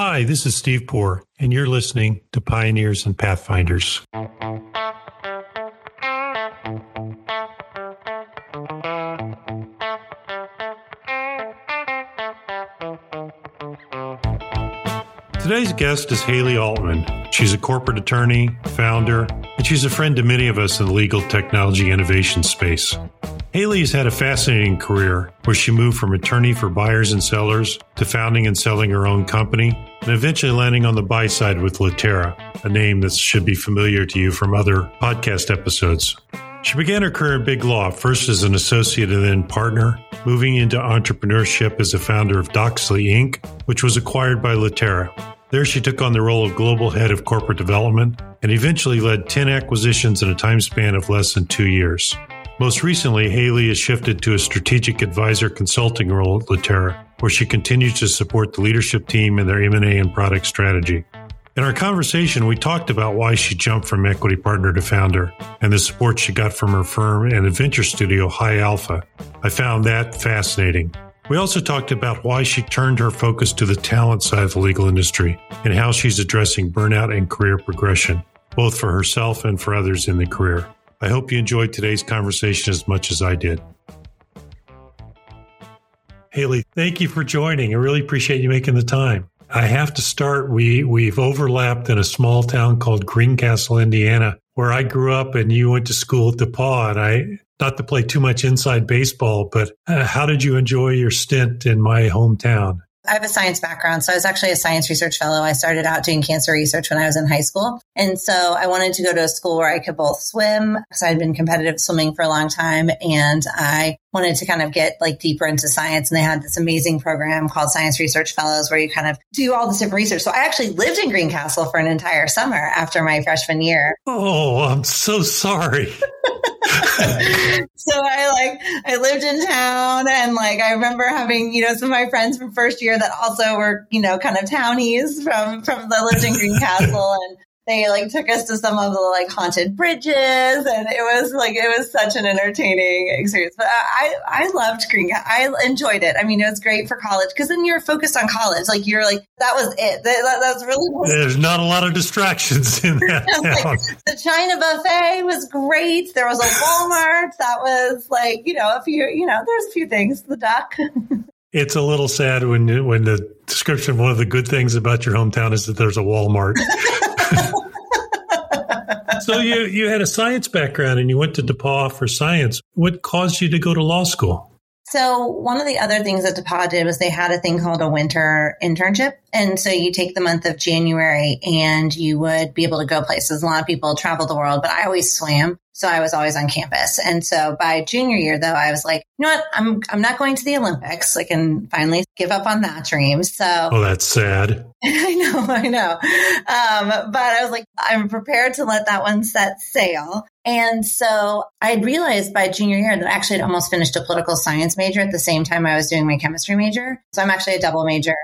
Hi, this is Steve Poor, and you're listening to Pioneers and Pathfinders. Today's guest is Haley Altman. She's a corporate attorney, founder, and she's a friend to many of us in the legal technology innovation space. Haley has had a fascinating career where she moved from attorney for buyers and sellers to founding and selling her own company and eventually landing on the buy side with Litera, a name that should be familiar to you from other podcast episodes. She began her career in big law, first as an associate and then partner, moving into entrepreneurship as a founder of Doxly Inc., which was acquired by Litera. There, she took on the role of global head of corporate development and eventually led 10 acquisitions in a time span of less than two years. Most recently, Haley has shifted to a strategic advisor consulting role at Litera, where she continues to support the leadership team in their M&A and product strategy. In our conversation, we talked about why she jumped from equity partner to founder and the support she got from her firm and adventure studio High Alpha. I found that fascinating. We also talked about why she turned her focus to the talent side of the legal industry and how she's addressing burnout and career progression, both for herself and for others in the career. I hope you enjoyed today's conversation as much as I did. Haley, thank you for joining. I really appreciate you making the time. I have to start. We we've overlapped in a small town called Greencastle, Indiana, where I grew up, and you went to school at DePauw. And I, not to play too much inside baseball, but uh, how did you enjoy your stint in my hometown? I have a science background. So I was actually a science research fellow. I started out doing cancer research when I was in high school. And so I wanted to go to a school where I could both swim because I had been competitive swimming for a long time. And I wanted to kind of get like deeper into science. And they had this amazing program called Science Research Fellows where you kind of do all this different research. So I actually lived in Greencastle for an entire summer after my freshman year. Oh, I'm so sorry. so I like I lived in town and like I remember having, you know, some of my friends from first year that also were, you know, kind of townies from from the lived in Greencastle and they like took us to some of the like haunted bridges and it was like it was such an entertaining experience. But i i loved green i enjoyed it. I mean it was great for college because then you're focused on college. Like you're like that was it. That, that was really there's not a lot of distractions in that like, the china buffet was great. There was a walmart that was like you know a few you know there's a few things. The duck. It's a little sad when when the description of one of the good things about your hometown is that there's a Walmart. So you you had a science background and you went to DePauw for science. What caused you to go to law school? So one of the other things that DePauw did was they had a thing called a winter internship. And so you take the month of January and you would be able to go places. A lot of people travel the world, but I always swam. So I was always on campus. And so by junior year, though, I was like, you know what? I'm, I'm not going to the Olympics. I can finally give up on that dream. So, oh, that's sad. I know, I know. Um, but I was like, I'm prepared to let that one set sail. And so I realized by junior year that I actually had almost finished a political science major at the same time I was doing my chemistry major. So I'm actually a double major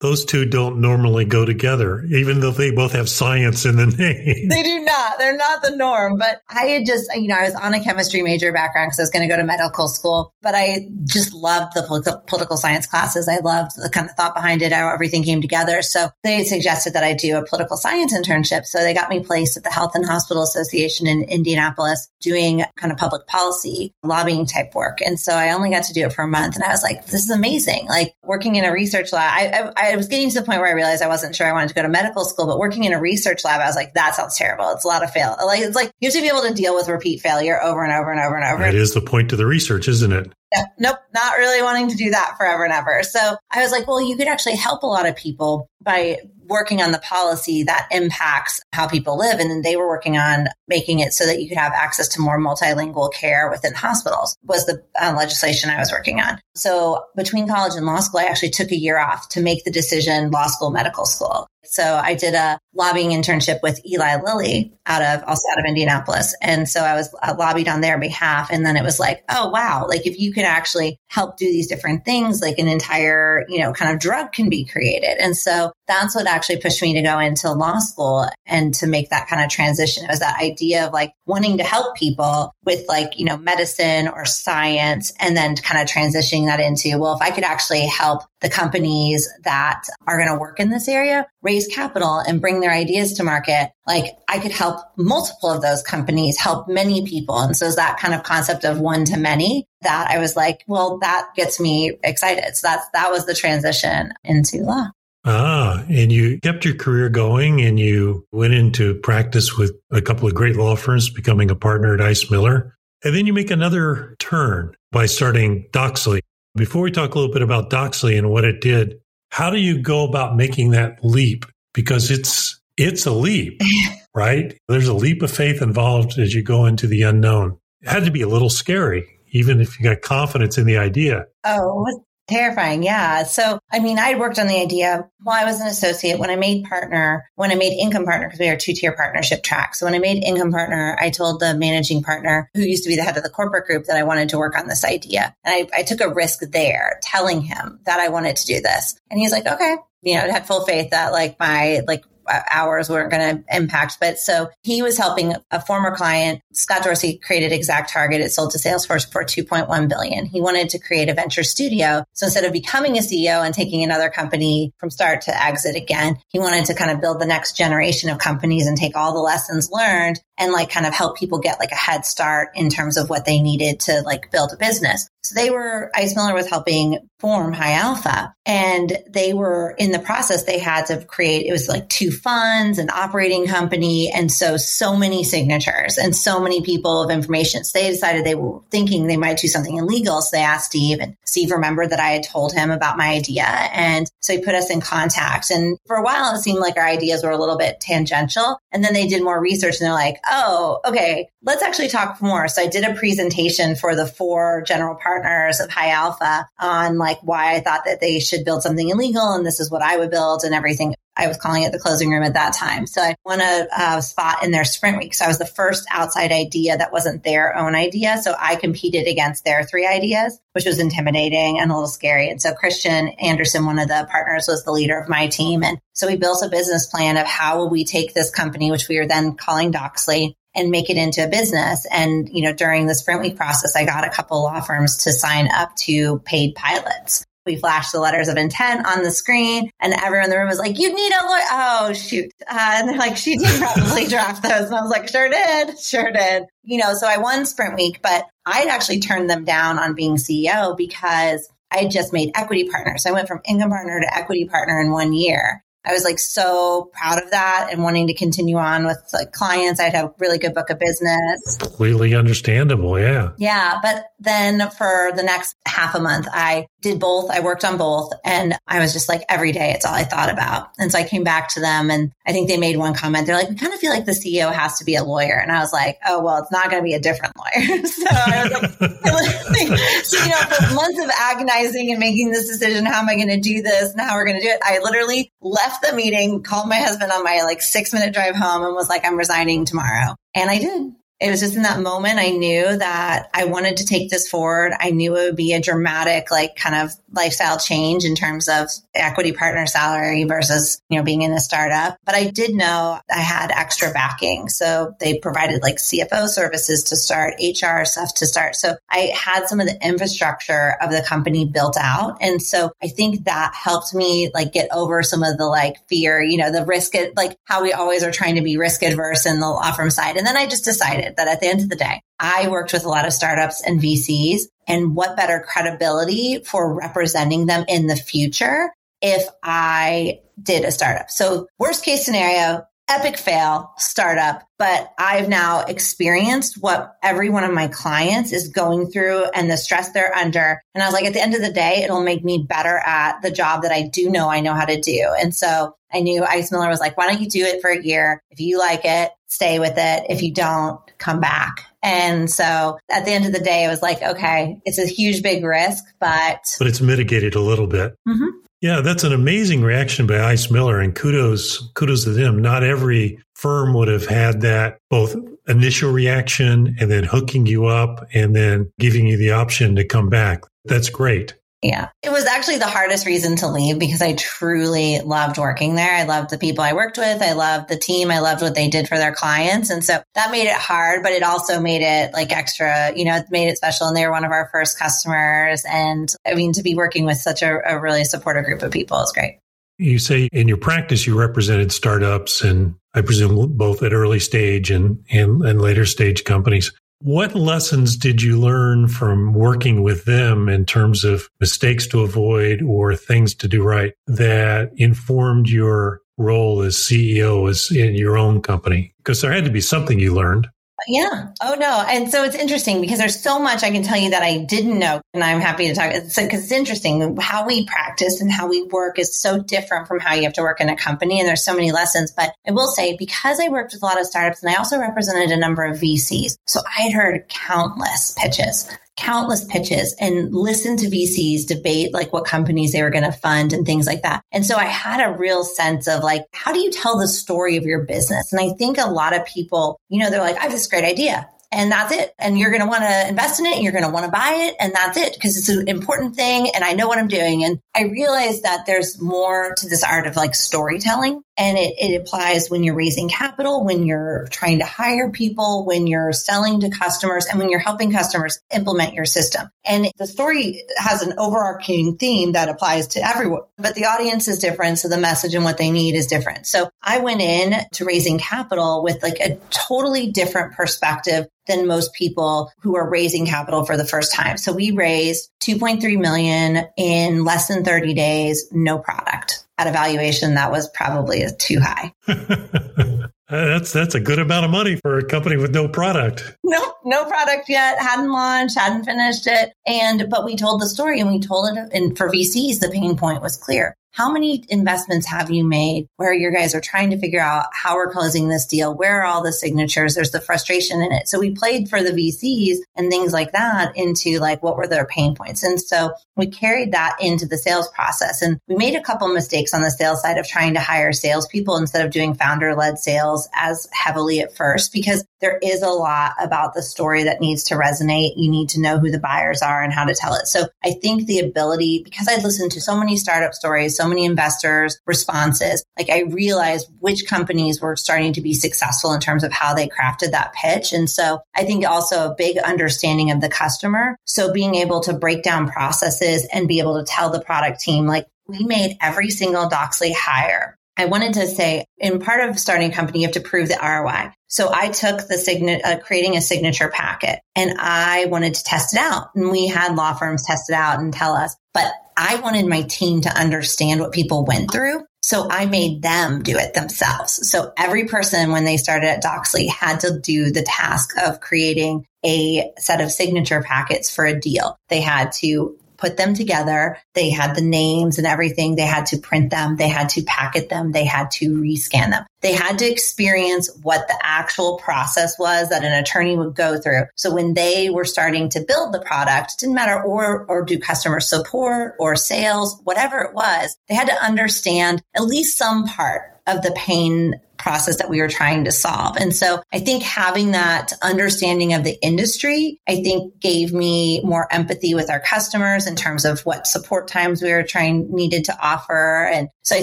those two don't normally go together, even though they both have science in the name. They do not. They're not the norm. But I had just, you know, I was on a chemistry major background because I was going to go to medical school, but I just loved the political science classes. I loved the kind of thought behind it, how everything came together. So they suggested that I do a political science internship. So they got me placed at the Health and Hospital Association in Indianapolis doing kind of public policy lobbying type work. And so I only got to do it for a month. And I was like, this is amazing. Like working in a research lab. I, I, I was getting to the point where I realized I wasn't sure I wanted to go to medical school, but working in a research lab, I was like, that sounds terrible. It's a lot of fail. Like, it's like you have to be able to deal with repeat failure over and over and over and over. That is the point to the research, isn't it? Yeah, nope, not really wanting to do that forever and ever. So I was like, well, you could actually help a lot of people by working on the policy that impacts how people live. And then they were working on making it so that you could have access to more multilingual care within hospitals was the uh, legislation I was working on. So between college and law school, I actually took a year off to make the decision law school, medical school. So I did a lobbying internship with Eli Lilly out of also out of Indianapolis. And so I was uh, lobbied on their behalf. And then it was like, oh, wow. Like if you can actually help do these different things, like an entire, you know, kind of drug can be created. And so so that's what actually pushed me to go into law school and to make that kind of transition. It was that idea of like wanting to help people with like, you know, medicine or science and then kind of transitioning that into, well, if I could actually help the companies that are going to work in this area raise capital and bring their ideas to market, like I could help multiple of those companies help many people. And so it's that kind of concept of one to many that I was like, well, that gets me excited. So that's, that was the transition into law. Ah, and you kept your career going and you went into practice with a couple of great law firms, becoming a partner at Ice Miller. And then you make another turn by starting Doxly. Before we talk a little bit about Doxly and what it did, how do you go about making that leap? Because it's it's a leap, right? There's a leap of faith involved as you go into the unknown. It had to be a little scary, even if you got confidence in the idea. Oh, Terrifying. Yeah. So, I mean, I worked on the idea while I was an associate. When I made partner, when I made income partner, because we are two tier partnership track. So when I made income partner, I told the managing partner who used to be the head of the corporate group that I wanted to work on this idea. And I, I took a risk there telling him that I wanted to do this. And he's like, okay, you know, had full faith that like my like hours weren't going to impact. But so he was helping a former client, Scott Dorsey created ExactTarget. It sold to Salesforce for 2.1 billion. He wanted to create a venture studio. So instead of becoming a CEO and taking another company from start to exit again, he wanted to kind of build the next generation of companies and take all the lessons learned and like kind of help people get like a head start in terms of what they needed to like build a business. So they were, Ice Miller was helping form High Alpha and they were in the process. They had to create, it was like two funds, an operating company. And so, so many signatures and so many people of information. So they decided they were thinking they might do something illegal. So they asked Steve and Steve remembered that I had told him about my idea. And so he put us in contact. And for a while, it seemed like our ideas were a little bit tangential. And then they did more research and they're like, oh, okay, let's actually talk more. So I did a presentation for the four general partners of High Alpha on like why I thought that they should build something illegal and this is what I would build and everything. I was calling it the closing room at that time. So I won a, a spot in their sprint week. So I was the first outside idea that wasn't their own idea. So I competed against their three ideas, which was intimidating and a little scary. And so Kristian Andersen, one of the partners, was the leader of my team. And so we built a business plan of how will we take this company, which we were then calling Doxly, and make it into a business. And, you know, during the sprint week process, I got a couple law firms to sign up to paid pilots. We flashed the letters of intent on the screen and everyone in the room was like, you need a lawyer. Oh, shoot. Uh, and they're like, she did probably draft those. And I was like, sure did. Sure did. You know, so I won sprint week, but I'd actually turned them down on being CEO because I had just made equity partner. So I went from income partner to equity partner in one year. I was like so proud of that and wanting to continue on with like clients. I'd have a really good book of business. Completely understandable. Yeah. Yeah. But then for the next half a month, I did both. I worked on both and I was just like every day, it's all I thought about. And so I came back to them and I think they made one comment. They're like, we kind of feel like the CEO has to be a lawyer. And I was like, oh, well, it's not going to be a different lawyer. so I was like, so, you know, for months of agonizing and making this decision, how am I going to do this and how we're going to do it? I literally left the meeting, called my husband on my like six minute drive home and was like, I'm resigning tomorrow. And I did it was just in that moment I knew that I wanted to take this forward. I knew it would be a dramatic, like, kind of lifestyle change in terms of equity partner salary versus, you know, being in a startup. But I did know I had extra backing. So they provided like CFO services to start, HR stuff to start. So I had some of the infrastructure of the company built out. And so I think that helped me like get over some of the like fear, you know, the risk, like how we always are trying to be risk adverse in the law firm side. And then I just decided that at the end of the day, I worked with a lot of startups and VCs and what better credibility for representing them in the future if I did a startup. So worst case scenario, epic fail startup, but I've now experienced what every one of my clients is going through and the stress they're under. And I was like, at the end of the day, it'll make me better at the job that I do know I know how to do. And so I knew Ice Miller was like, why don't you do it for a year? If you like it, stay with it. If you don't, come back. And so at the end of the day, it was like, okay, it's a huge, big risk, but. But it's mitigated a little bit. Mm-hmm. Yeah, that's an amazing reaction by Ice Miller and kudos, kudos to them. Not every firm would have had that both initial reaction and then hooking you up and then giving you the option to come back. That's great. Yeah. It was actually the hardest reason to leave because I truly loved working there. I loved the people I worked with. I loved the team. I loved what they did for their clients. And so that made it hard, but it also made it like extra, you know, it made it special. And they were one of our first customers. And I mean, to be working with such a, a really supportive group of people is great. You say in your practice, you represented startups and I presume both at early stage and, and, and later stage companies. What lessons did you learn from working with them in terms of mistakes to avoid or things to do right that informed your role as CEO as in your own company? Because there had to be something you learned. Yeah. Oh no. And so it's interesting because there's so much I can tell you that I didn't know. And I'm happy to talk because it's, it's interesting how we practice and how we work is so different from how you have to work in a company. And there's so many lessons, but I will say because I worked with a lot of startups and I also represented a number of VCs. So I had heard countless pitches countless pitches and listened to VCs debate like what companies they were going to fund and things like that. And so I had a real sense of like, how do you tell the story of your business? And I think a lot of people, you know, they're like, I have this great idea and that's it. And you're going to want to invest in it and you're going to want to buy it. And that's it because it's an important thing. And I know what I'm doing. And I realized that there's more to this art of like storytelling and it, it applies when you're raising capital, when you're trying to hire people, when you're selling to customers, and when you're helping customers implement your system. And the story has an overarching theme that applies to everyone, but the audience is different. So the message and what they need is different. So I went in to raising capital with like a totally different perspective than most people who are raising capital for the first time. So we raised 2.3 million in less than 30 days, no product at a valuation that was probably too high. that's that's a good amount of money for a company with no product. No, no product yet. Hadn't launched, hadn't finished it, and but we told the story and we told it. And for VCs, the pain point was clear. How many investments have you made where you guys are trying to figure out how we're closing this deal? Where are all the signatures? There's the frustration in it. So we played for the VCs and things like that into like what were their pain points. And so we carried that into the sales process. And we made a couple mistakes on the sales side of trying to hire salespeople instead of doing founder led sales as heavily at first because there is a lot about the story that needs to resonate. You need to know who the buyers are and how to tell it. So I think the ability, because I listened to so many startup stories, so many investors responses, like I realized which companies were starting to be successful in terms of how they crafted that pitch. And so I think also a big understanding of the customer. So being able to break down processes and be able to tell the product team, like we made every single Doxly hire I wanted to say in part of starting a company, you have to prove the ROI. So I took the signature, uh, creating a signature packet and I wanted to test it out. And we had law firms test it out and tell us, but I wanted my team to understand what people went through. So I made them do it themselves. So every person when they started at Doxly, had to do the task of creating a set of signature packets for a deal. They had to put them together. They had the names and everything. They had to print them. They had to packet them. They had to rescan them. They had to experience what the actual process was that an attorney would go through. So when they were starting to build the product, didn't matter or, or do customer support or sales, whatever it was, they had to understand at least some part of the pain process that we were trying to solve. And so I think having that understanding of the industry, I think gave me more empathy with our customers in terms of what support times we were trying needed to offer. And so I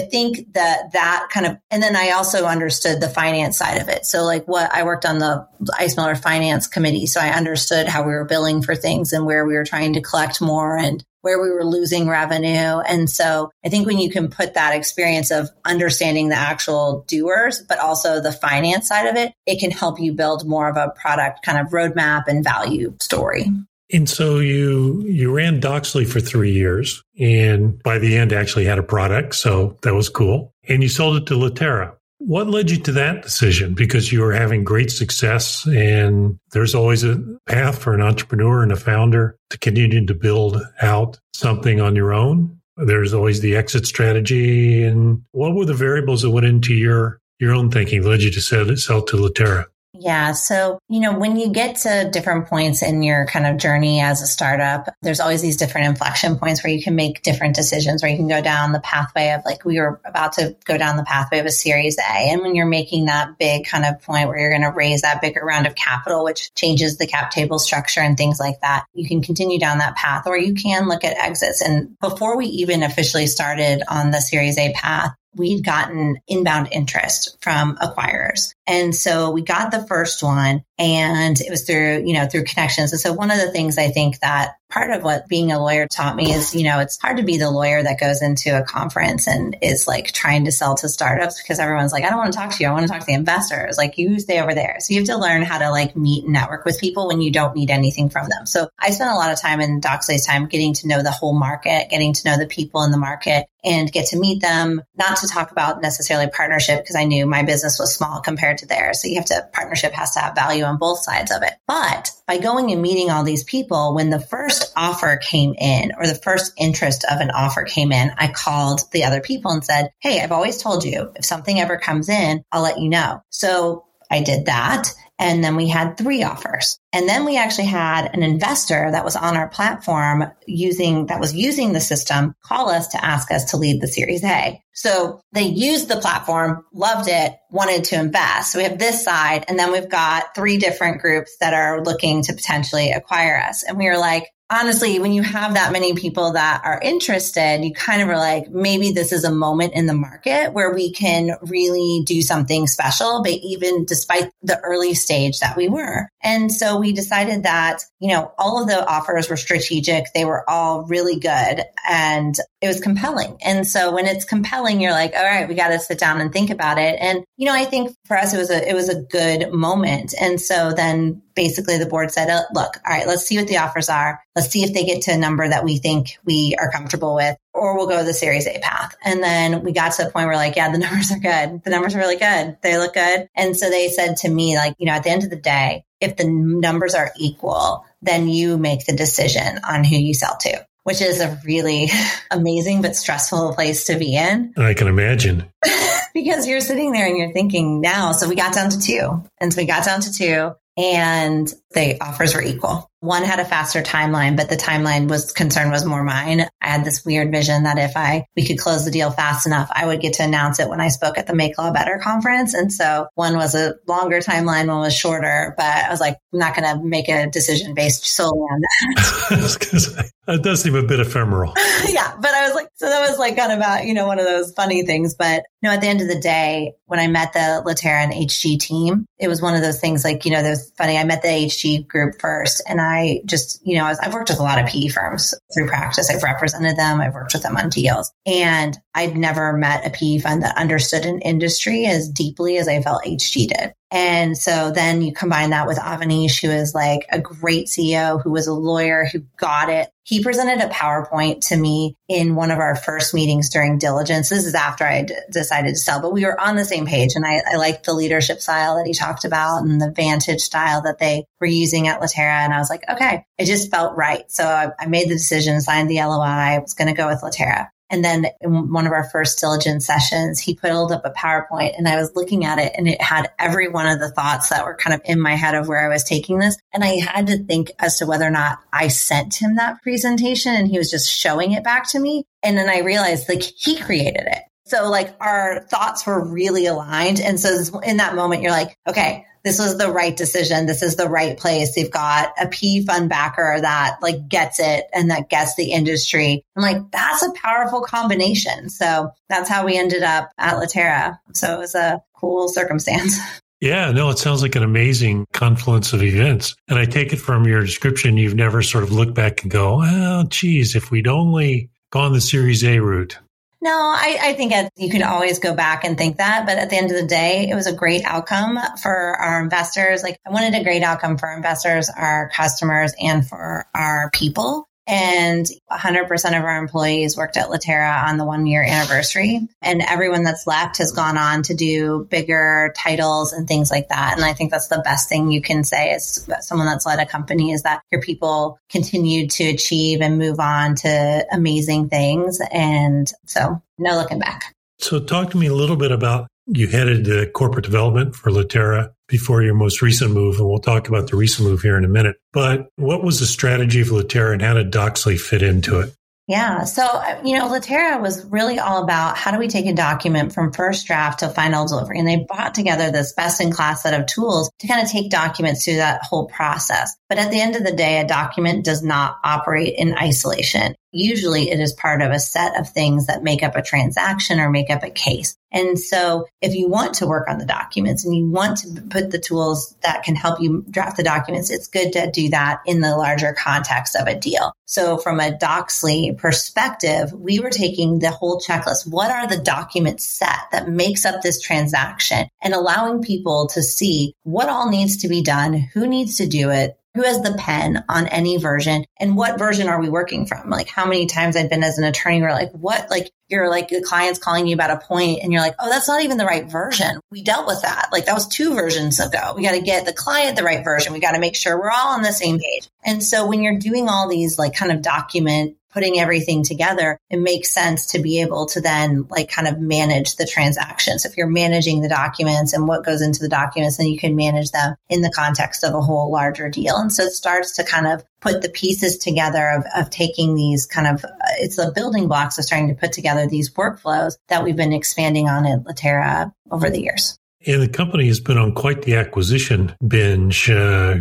think that that kind of, and then I also understood the finance side of it. So like what I worked on the Ice Miller finance committee. So I understood how we were billing for things and where we were trying to collect more and where we were losing revenue. And so I think when you can put that experience of understanding the actual doers, but also the finance side of it, it can help you build more of a product kind of roadmap and value story. And so you you ran Doxly for three years, and by the end actually had a product, so that was cool. And you sold it to Litera. What led you to that decision? Because you were having great success and there's always a path for an entrepreneur and a founder to continue to build out something on your own. There's always the exit strategy. And what were the variables that went into your, your own thinking led you to sell, sell to Litera? Yeah. So, you know, when you get to different points in your kind of journey as a startup, there's always these different inflection points where you can make different decisions, where you can go down the pathway of like we were about to go down the pathway of a series A. And when you're making that big kind of point where you're going to raise that bigger round of capital, which changes the cap table structure and things like that, you can continue down that path or you can look at exits. And before we even officially started on the series A path, we'd gotten inbound interest from acquirers. And so we got the first one and it was through, you know, through connections. And so one of the things I think that part of what being a lawyer taught me is, you know, it's hard to be the lawyer that goes into a conference and is like trying to sell to startups because everyone's like, I don't want to talk to you. I want to talk to the investors. Like you stay over there. So you have to learn how to like meet and network with people when you don't need anything from them. So I spent a lot of time in Doxly's time getting to know the whole market, getting to know the people in the market and get to meet them, not to talk about necessarily partnership because I knew my business was small compared to theirs. So you have to, partnership has to have value on both sides of it. But by going and meeting all these people, when the first offer came in or the first interest of an offer came in, I called the other people and said, Hey, I've always told you if something ever comes in, I'll let you know. So I did that. And then we had three offers. And then we actually had an investor that was on our platform using, that was using the system call us to ask us to lead the series A. So they used the platform, loved it, wanted to invest. So we have this side and then we've got three different groups that are looking to potentially acquire us. And we were like, honestly, when you have that many people that are interested, you kind of are like, maybe this is a moment in the market where we can really do something special, but even despite the early stage that we were. And so we decided that, you know, all of the offers were strategic. They were all really good and it was compelling. And so when it's compelling, you're like, all right, we got to sit down and think about it. And, you know, I think for us, it was a, it was a good moment. And so then basically the board said, look, all right, let's see what the offers are. Let's see if they get to a number that we think we are comfortable with, or we'll go the series A path. And then we got to the point where like, yeah, the numbers are good. The numbers are really good. They look good. And so they said to me, like, you know, at the end of the day, if the numbers are equal, then you make the decision on who you sell to which is a really amazing but stressful place to be in. I can imagine. because you're sitting there and you're thinking now, so we got down to two. And so we got down to two and the offers were equal. One had a faster timeline, but the timeline was concern was more mine. I had this weird vision that if I we could close the deal fast enough, I would get to announce it when I spoke at the Make Law Better conference. And so one was a longer timeline, one was shorter, but I was like, I'm not going to make a decision based solely on that. It does seem a bit ephemeral. yeah, but I was like, so that was like kind of about you know one of those funny things. But no, at the end of the day, when I met the Litera and HG team, it was one of those things like you know, there's funny. I met the HG group first, and I just you know, I I've worked with a lot of PE firms through practice. I've represented them. I've worked with them on deals, and I'd never met a PE fund that understood an industry as deeply as I felt HG did. And so then you combine that with Avaneesh, who is like a great CEO, who was a lawyer who got it. He presented a PowerPoint to me in one of our first meetings during diligence. This is after I d- decided to sell, but we were on the same page. And I, I liked the leadership style that he talked about and the vantage style that they were using at Litera. And I was like, okay, it just felt right. So I, I made the decision, signed the LOI, I was going to go with Litera. And then in one of our first diligence sessions, he pulled up a PowerPoint and I was looking at it and it had every one of the thoughts that were kind of in my head of where I was taking this. And I had to think as to whether or not I sent him that presentation and he was just showing it back to me. And then I realized like he created it. So like our thoughts were really aligned. And so in that moment, you're like, okay, this was the right decision. This is the right place. They've got a P fund backer that like gets it and that gets the industry. I'm like, that's a powerful combination. So that's how we ended up at Litera. So it was a cool circumstance. Yeah, no, it sounds like an amazing confluence of events. And I take it from your description, you've never sort of looked back and go, oh, geez, if we'd only gone the Series A route. No, I, I think you can always go back and think that. But at the end of the day, it was a great outcome for our investors. Like I wanted a great outcome for our investors, our customers, and for our people. And 100% of our employees worked at Litera on the one year anniversary. And everyone that's left has gone on to do bigger titles and things like that. And I think that's the best thing you can say as someone that's led a company is that your people continue to achieve and move on to amazing things. And so no looking back. So talk to me a little bit about you headed the corporate development for Litera before your most recent move, and we'll talk about the recent move here in a minute. But what was the strategy of Litera and how did Doxly fit into it? Yeah. So, you know, Litera was really all about how do we take a document from first draft to final delivery? And they brought together this best in class set of tools to kind of take documents through that whole process. But at the end of the day, a document does not operate in isolation. Usually it is part of a set of things that make up a transaction or make up a case. And so if you want to work on the documents and you want to put the tools that can help you draft the documents, it's good to do that in the larger context of a deal. So from a Doxly perspective, we were taking the whole checklist. What are the document set that makes up this transaction and allowing people to see what all needs to be done, who needs to do it, who has the pen on any version and what version are we working from? Like how many times I've been as an attorney where like, what, like you're like the client's calling you about a point and you're like, oh, that's not even the right version. We dealt with that. Like that was two versions ago. We got to get the client the right version. We got to make sure we're all on the same page. And so when you're doing all these like kind of document putting everything together, it makes sense to be able to then like kind of manage the transactions. If you're managing the documents and what goes into the documents, then you can manage them in the context of a whole larger deal. And so it starts to kind of put the pieces together of, of taking these kind of, uh, it's the building blocks of starting to put together these workflows that we've been expanding on at Litera over the years. And the company has been on quite the acquisition binge, uh,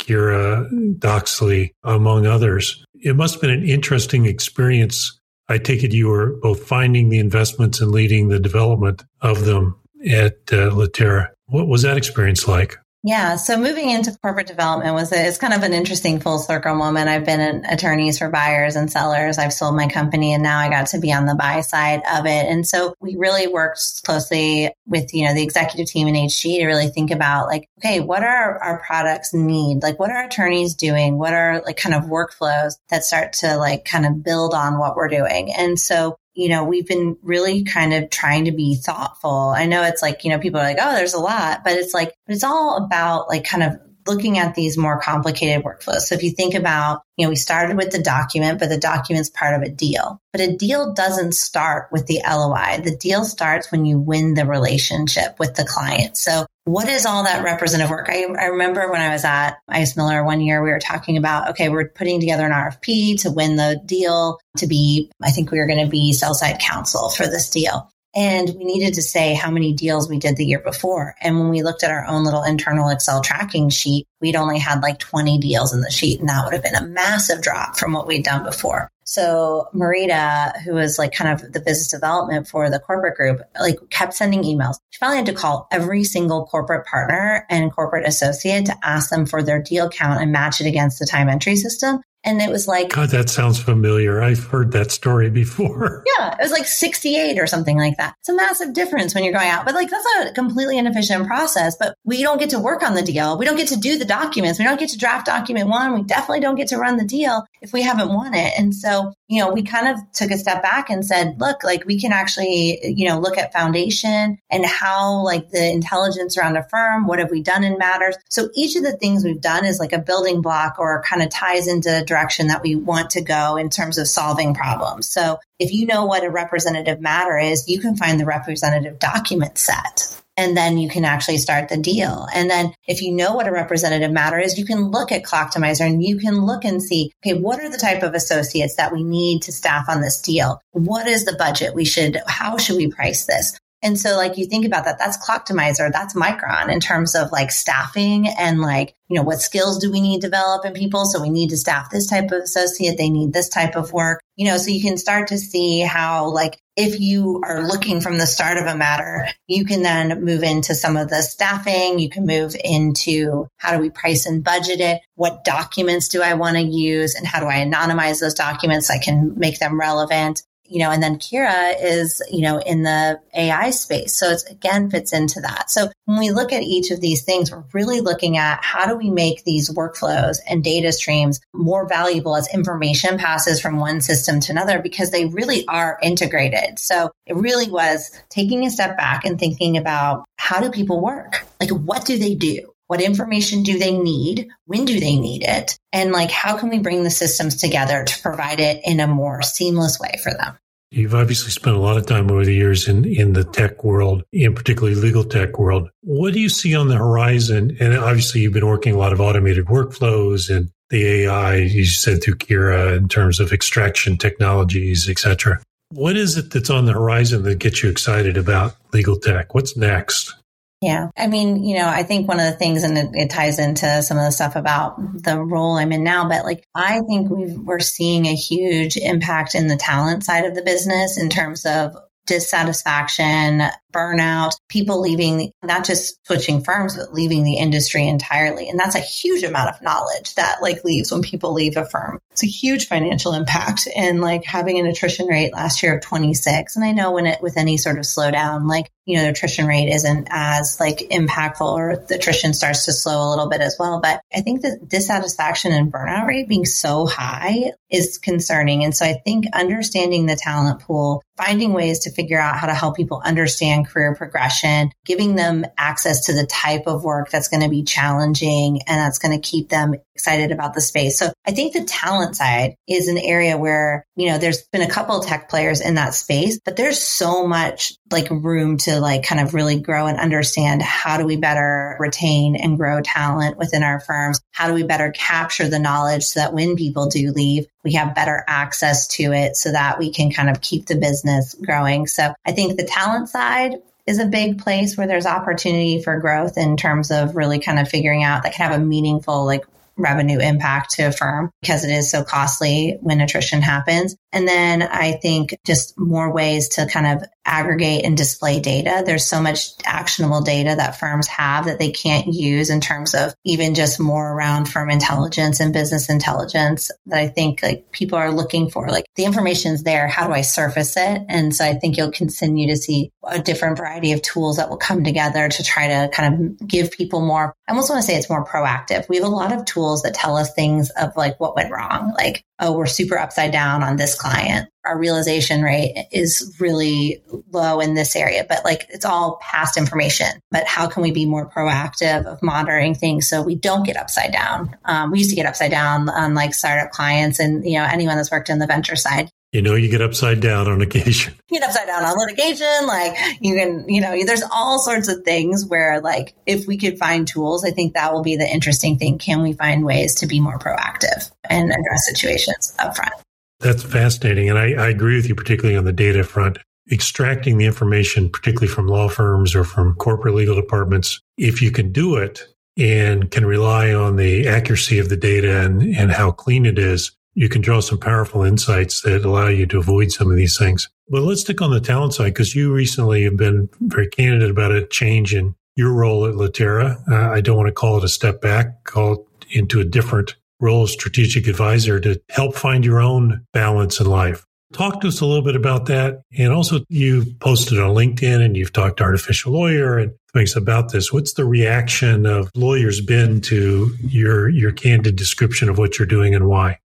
Kira, Doxly, among others it must have been an interesting experience. I take it you were both finding the investments and leading the development of them at uh, Litera. What was that experience like? Yeah. So moving into corporate development was a, it's kind of an interesting full circle moment. I've been an attorneys for buyers and sellers. I've sold my company and now I got to be on the buy side of it. And so we really worked closely with, you know, the executive team in HG to really think about like, okay, what are our products need? Like what are attorneys doing? What are like kind of workflows that start to like kind of build on what we're doing? And so you know, we've been really kind of trying to be thoughtful. I know it's like, you know, people are like, oh, there's a lot, but it's like, it's all about like kind of looking at these more complicated workflows. So if you think about, you know, we started with the document, but the document's part of a deal. But a deal doesn't start with the LOI. The deal starts when you win the relationship with the client. So what is all that representative work? I, I remember when I was at Ice Miller one year, we were talking about, okay, we're putting together an RFP to win the deal to be, I think we were going to be sell side counsel for this deal. And we needed to say how many deals we did the year before. And when we looked at our own little internal Excel tracking sheet, we'd only had like 20 deals in the sheet. And that would have been a massive drop from what we'd done before. So Marita, who was like kind of the business development for the corporate group, like kept sending emails. She finally had to call every single corporate partner and corporate associate to ask them for their deal count and match it against the time entry system. And it was like, God, that sounds familiar. I've heard that story before. Yeah, it was like 68 or something like that. It's a massive difference when you're going out, but like that's a completely inefficient process. But we don't get to work on the deal. We don't get to do the documents. We don't get to draft document one. We definitely don't get to run the deal if we haven't won it. And so, you know, we kind of took a step back and said, look, like we can actually, you know, look at foundation and how like the intelligence around a firm, what have we done in matters? So each of the things we've done is like a building block or kind of ties into the direction that we want to go in terms of solving problems. So if you know what a representative matter is, you can find the representative document set and then you can actually start the deal. And then if you know what a representative matter is, you can look at Clocktimizer and you can look and see, okay, what are the type of associates that we need to staff on this deal? What is the budget we should, how should we price this? And so like you think about that, that's Clocktimizer, that's Micron in terms of like staffing and like, you know, what skills do we need to develop in people? So we need to staff this type of associate. They need this type of work, you know, so you can start to see how like if you are looking from the start of a matter, you can then move into some of the staffing. You can move into how do we price and budget it? What documents do I want to use? And how do I anonymize those documents? So I can make them relevant you know, and then Kira is, you know, in the AI space. So it's again fits into that. So when we look at each of these things, we're really looking at how do we make these workflows and data streams more valuable as information passes from one system to another because they really are integrated. So it really was taking a step back and thinking about how do people work? Like what do they do? What information do they need? When do they need it? And like, how can we bring the systems together to provide it in a more seamless way for them? You've obviously spent a lot of time over the years in, in the tech world, in particularly legal tech world. What do you see on the horizon? And obviously you've been working a lot of automated workflows and the AI, you said through Kira in terms of extraction technologies, et cetera. What is it that's on the horizon that gets you excited about legal tech? What's next? Yeah. I mean, you know, I think one of the things, and it, it, ties into some of the stuff about mm-hmm. the role I'm in now, but like, I think we are seeing a huge impact in the talent side of the business in terms of dissatisfaction, burnout, people leaving, not just switching firms, but leaving the industry entirely. And that's a huge amount of knowledge that like leaves when people leave a firm. It's a huge financial impact and like having an attrition rate last year of 26. And I know when it, with any sort of slowdown, like, you know, the attrition rate isn't as like impactful or the attrition starts to slow a little bit as well. But I think the dissatisfaction and burnout rate being so high is concerning. And so I think understanding the talent pool, finding ways to figure out how to help people understand career progression, giving them access to the type of work that's going to be challenging and that's going to keep them excited about the space. So I think the talent side is an area where, you know, there's been a couple tech players in that space, but there's so much like room to like kind of really grow and understand how do we better retain and grow talent within our firms? How do we better capture the knowledge so that when people do leave, we have better access to it so that we can kind of keep the business growing. So I think the talent side is a big place where there's opportunity for growth in terms of really kind of figuring out that can have a meaningful like revenue impact to a firm because it is so costly when attrition happens. And then I think just more ways to kind of aggregate and display data. There's so much actionable data that firms have that they can't use in terms of even just more around firm intelligence and business intelligence that I think like people are looking for. Like the information's there. How do I surface it? And so I think you'll continue to see a different variety of tools that will come together to try to kind of give people more. I almost want to say it's more proactive. We have a lot of tools that tell us things of like what went wrong. Like, oh, we're super upside down on this client. Our realization rate is really low in this area, but like it's all past information. But how can we be more proactive of monitoring things so we don't get upside down? Um, we used to get upside down on like startup clients and, you know, anyone that's worked in the venture side. You know, you get upside down on occasion. You get upside down on litigation. Like you can, you know, there's all sorts of things where like if we could find tools, I think that will be the interesting thing. Can we find ways to be more proactive and address situations up front? That's fascinating. And I, I agree with you, particularly on the data front. Extracting the information, particularly from law firms or from corporate legal departments, if you can do it and can rely on the accuracy of the data and, and how clean it is, you can draw some powerful insights that allow you to avoid some of these things. But let's stick on the talent side because you recently have been very candid about a change in your role at Litera. Uh, I don't want to call it a step back, call it into a different role as strategic advisor to help find your own balance in life. Talk to us a little bit about that. And also, you posted on LinkedIn and you've talked to Artificial Lawyer and things about this. What's the reaction of lawyers been to your, your candid description of what you're doing and why?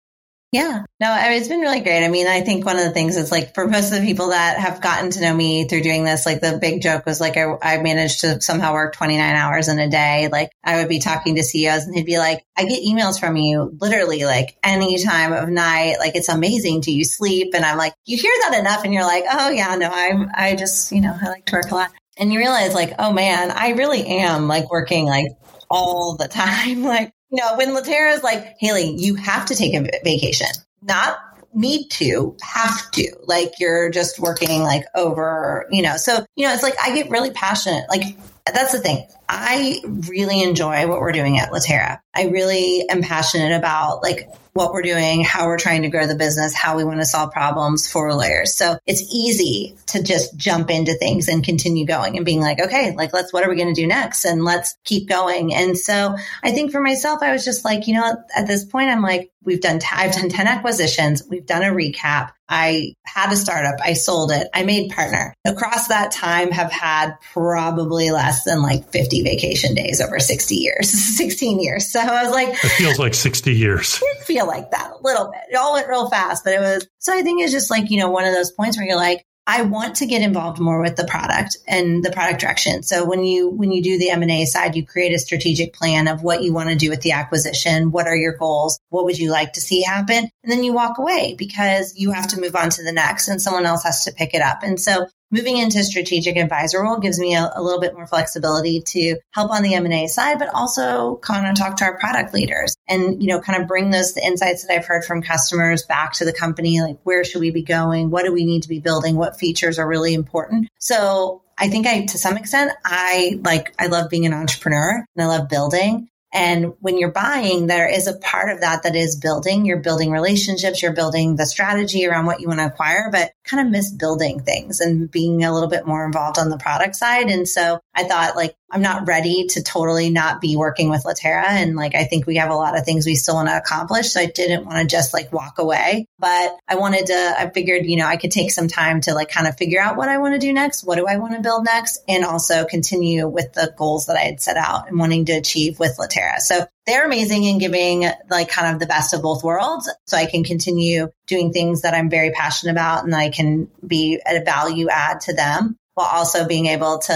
Yeah, no, it's been really great. I mean, I think one of the things is like for most of the people that have gotten to know me through doing this, like the big joke was like I, I managed to somehow work 29 hours in a day. Like I would be talking to CEOs and they'd be like, I get emails from you literally like any time of night. Like it's amazing. Do you sleep? And I'm like, you hear that enough and you're like, oh yeah, no, I'm, I just, you know, I like to work a lot. And you realize like, oh man, I really am like working like all the time. Like no, when Litera is like, Haley, you have to take a vacation, not need to, have to. Like you're just working like over, you know. So, you know, it's like I get really passionate. Like that's the thing. I really enjoy what we're doing at Litera. I really am passionate about like what we're doing, how we're trying to grow the business, how we want to solve problems for lawyers. So it's easy to just jump into things and continue going and being like, okay, like let's, what are we going to do next? And let's keep going. And so I think for myself, I was just like, you know, at this point, I'm like, we've done, t- I've done 10 acquisitions. We've done a recap. I had a startup. I sold it. I made partner. Across that time have had probably less than like 50 vacation days over 60 years, 16 years. So I was like, it feels like 60 years. It feel like that a little bit. It all went real fast, but it was, so I think it's just like, you know, one of those points where you're like, I want to get involved more with the product and the product direction. So when you when you do the M&A side, you create a strategic plan of what you want to do with the acquisition, what are your goals, what would you like to see happen? And then you walk away because you have to move on to the next and someone else has to pick it up. And so moving into strategic advisor role gives me a, a, little bit more flexibility to help on the M&A side, but also kind of talk to our product leaders and, you know, kind of bring those insights that I've heard from customers back to the company. Like, where should we be going? What do we need to be building? What features are really important? So I think I, to some extent, I like, I love being an entrepreneur and I love building. And when you're buying, there is a part of that that is building. You're building relationships, you're building the strategy around what you want to acquire, but kind of miss building things and being a little bit more involved on the product side. And so I thought like I'm not ready to totally not be working with Litera. And like, I think we have a lot of things we still want to accomplish. So I didn't want to just like walk away, but I wanted to, I figured, you know, I could take some time to like kind of figure out what I want to do next. What do I want to build next? And also continue with the goals that I had set out and wanting to achieve with Litera. So they're amazing in giving like kind of the best of both worlds. So I can continue doing things that I'm very passionate about and I can be a value add to them while also being able to,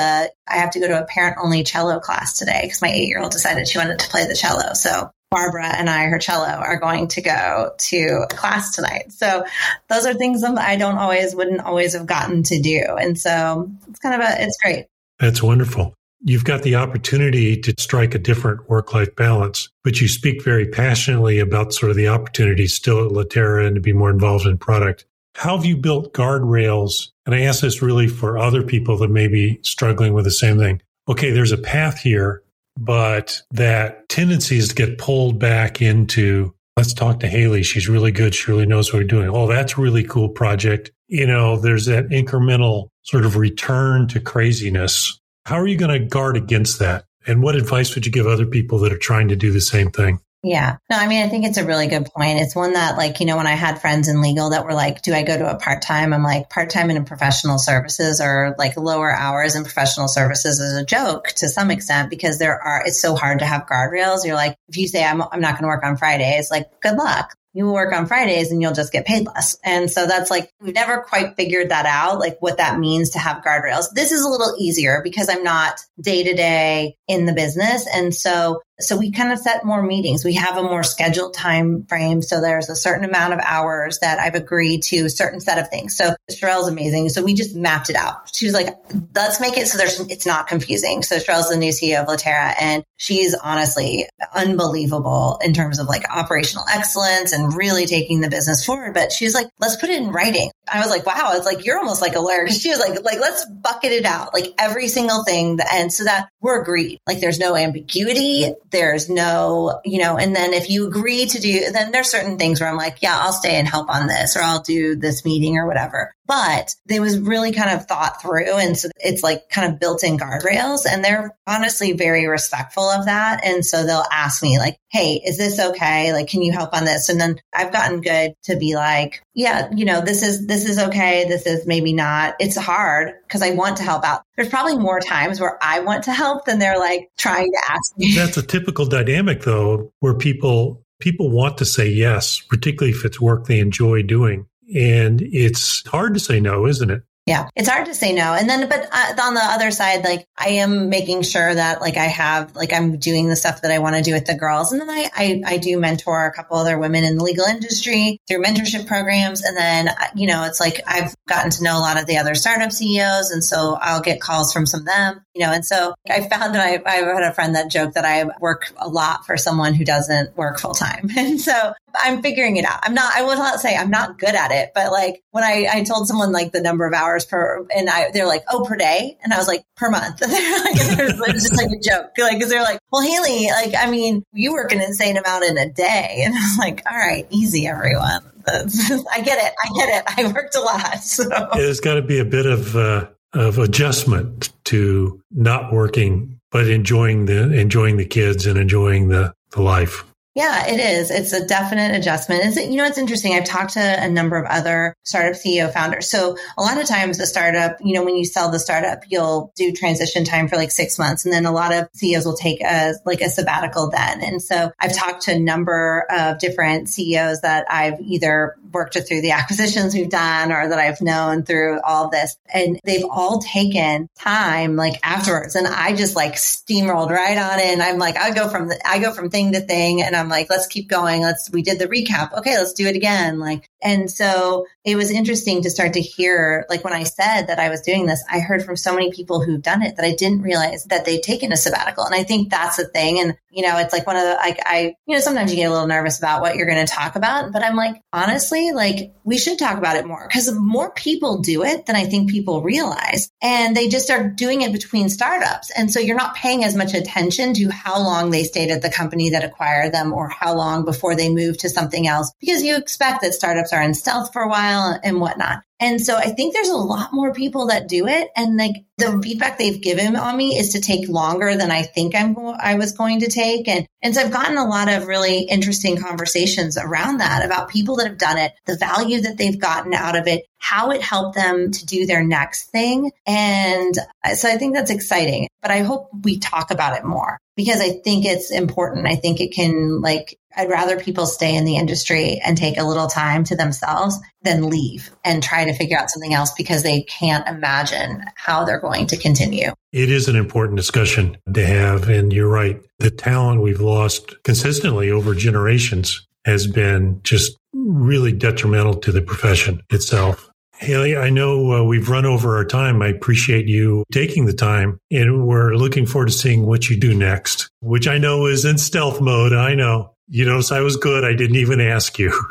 I have to go to a parent only cello class today because my eight year old decided she wanted to play the cello. So Barbara and I, her cello, are going to go to class tonight. So those are things that I don't always, wouldn't always have gotten to do. And so it's kind of a, it's great. That's wonderful. You've got the opportunity to strike a different work life balance, but you speak very passionately about sort of the opportunities still at Litera and to be more involved in product. How have you built guardrails? And I ask this really for other people that may be struggling with the same thing. Okay, there's a path here, but that tendency is to get pulled back into let's talk to Haley. She's really good. She really knows what we're doing. Oh, that's a really cool project. You know, there's that incremental sort of return to craziness. How are you going to guard against that? And what advice would you give other people that are trying to do the same thing? Yeah. No, I mean, I think it's a really good point. It's one that, like, you know, when I had friends in legal that were like, do I go to a part time? I'm like, part time in professional services or like lower hours in professional services is a joke to some extent because there are, it's so hard to have guardrails. You're like, if you say, I'm, I'm not going to work on Fridays, like, good luck you will work on Fridays and you'll just get paid less. And so that's like, we've never quite figured that out, like what that means to have guardrails. This is a little easier because I'm not day to day in the business. And so so we kind of set more meetings. We have a more scheduled time frame. So there's a certain amount of hours that I've agreed to a certain set of things. So Sherelle's amazing. So we just mapped it out. She was like, let's make it so there's, it's not confusing. So Sherelle's the new CEO of Litera and she's honestly unbelievable in terms of like operational excellence and really taking the business forward. But she's like, let's put it in writing. I was like, wow, it's like, you're almost like a lawyer. She was like, like, let's bucket it out, like every single thing. And so that we're agreed. Like there's no ambiguity. There's no, you know, and then if you agree to do, then there's certain things where I'm like, yeah, I'll stay and help on this or I'll do this meeting or whatever. But it was really kind of thought through. And so it's like kind of built in guardrails and they're honestly very respectful of that. And so they'll ask me like, Hey, is this okay? Like, can you help on this? And then I've gotten good to be like, yeah, you know, this is, this is okay. This is maybe not. It's hard because I want to help out. There's probably more times where I want to help than they're like trying to ask me. That's a typical dynamic though, where people, people want to say yes, particularly if it's work they enjoy doing. And it's hard to say no, isn't it? Yeah, it's hard to say no. And then, but uh, on the other side, like I am making sure that like I have, like I'm doing the stuff that I want to do with the girls. And then I, I, I do mentor a couple other women in the legal industry through mentorship programs. And then, uh, you know, it's like I've gotten to know a lot of the other startup CEOs. And so I'll get calls from some of them, you know, and so I found that I, I had a friend that joked that I work a lot for someone who doesn't work full time. And so I'm figuring it out. I'm not, I will not say I'm not good at it, but like when I, I told someone like the number of hours per, and I, they're like, oh, per day. And I was like, per month. And like, it's just like a joke. Like, cause they're like, well, Haley, like, I mean, you work an insane amount in a day. And I was like, all right, easy, everyone. I get it. I get it. I worked a lot. So there's got to be a bit of, uh, of adjustment to not working, but enjoying the, enjoying the kids and enjoying the, the life. Yeah, it is. It's a definite adjustment. It's, you know, it's interesting. I've talked to a number of other startup CEO founders. So a lot of times the startup, you know, when you sell the startup, you'll do transition time for like six months. And then a lot of CEOs will take a, like a sabbatical then. And so I've talked to a number of different CEOs that I've either worked through the acquisitions we've done or that I've known through all this. And they've all taken time like afterwards. And I just like steamrolled right on in. I'm like, I go from the, I go from thing to thing and I'm I'm like, let's keep going. Let's, we did the recap. Okay, let's do it again. Like, and so it was interesting to start to hear, like when I said that I was doing this, I heard from so many people who've done it that I didn't realize that they'd taken a sabbatical. And I think that's the thing. And, you know, it's like one of the, like, I, you know, sometimes you get a little nervous about what you're going to talk about, but I'm like, honestly, like we should talk about it more because more people do it than I think people realize. And they just are doing it between startups. And so you're not paying as much attention to how long they stayed at the company that acquired them or how long before they move to something else because you expect that startups are in stealth for a while and whatnot. And so I think there's a lot more people that do it. And like the feedback they've given on me is to take longer than I think I'm I was going to take. And, and so I've gotten a lot of really interesting conversations around that about people that have done it, the value that they've gotten out of it, how it helped them to do their next thing. And so I think that's exciting, but I hope we talk about it more because I think it's important. I think it can like I'd rather people stay in the industry and take a little time to themselves than leave and try to figure out something else because they can't imagine how they're going to continue. It is an important discussion to have. And you're right. The talent we've lost consistently over generations has been just really detrimental to the profession itself. Haley, I know uh, we've run over our time. I appreciate you taking the time and we're looking forward to seeing what you do next, which I know is in stealth mode. I know. You notice I was good. I didn't even ask you.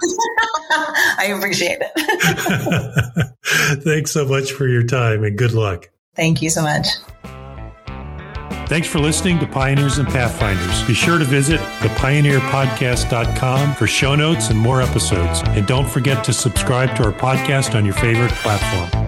I appreciate it. Thanks so much for your time and good luck. Thank you so much. Thanks for listening to Pioneers and Pathfinders. Be sure to visit thepioneerpodcast.com for show notes and more episodes. And don't forget to subscribe to our podcast on your favorite platform.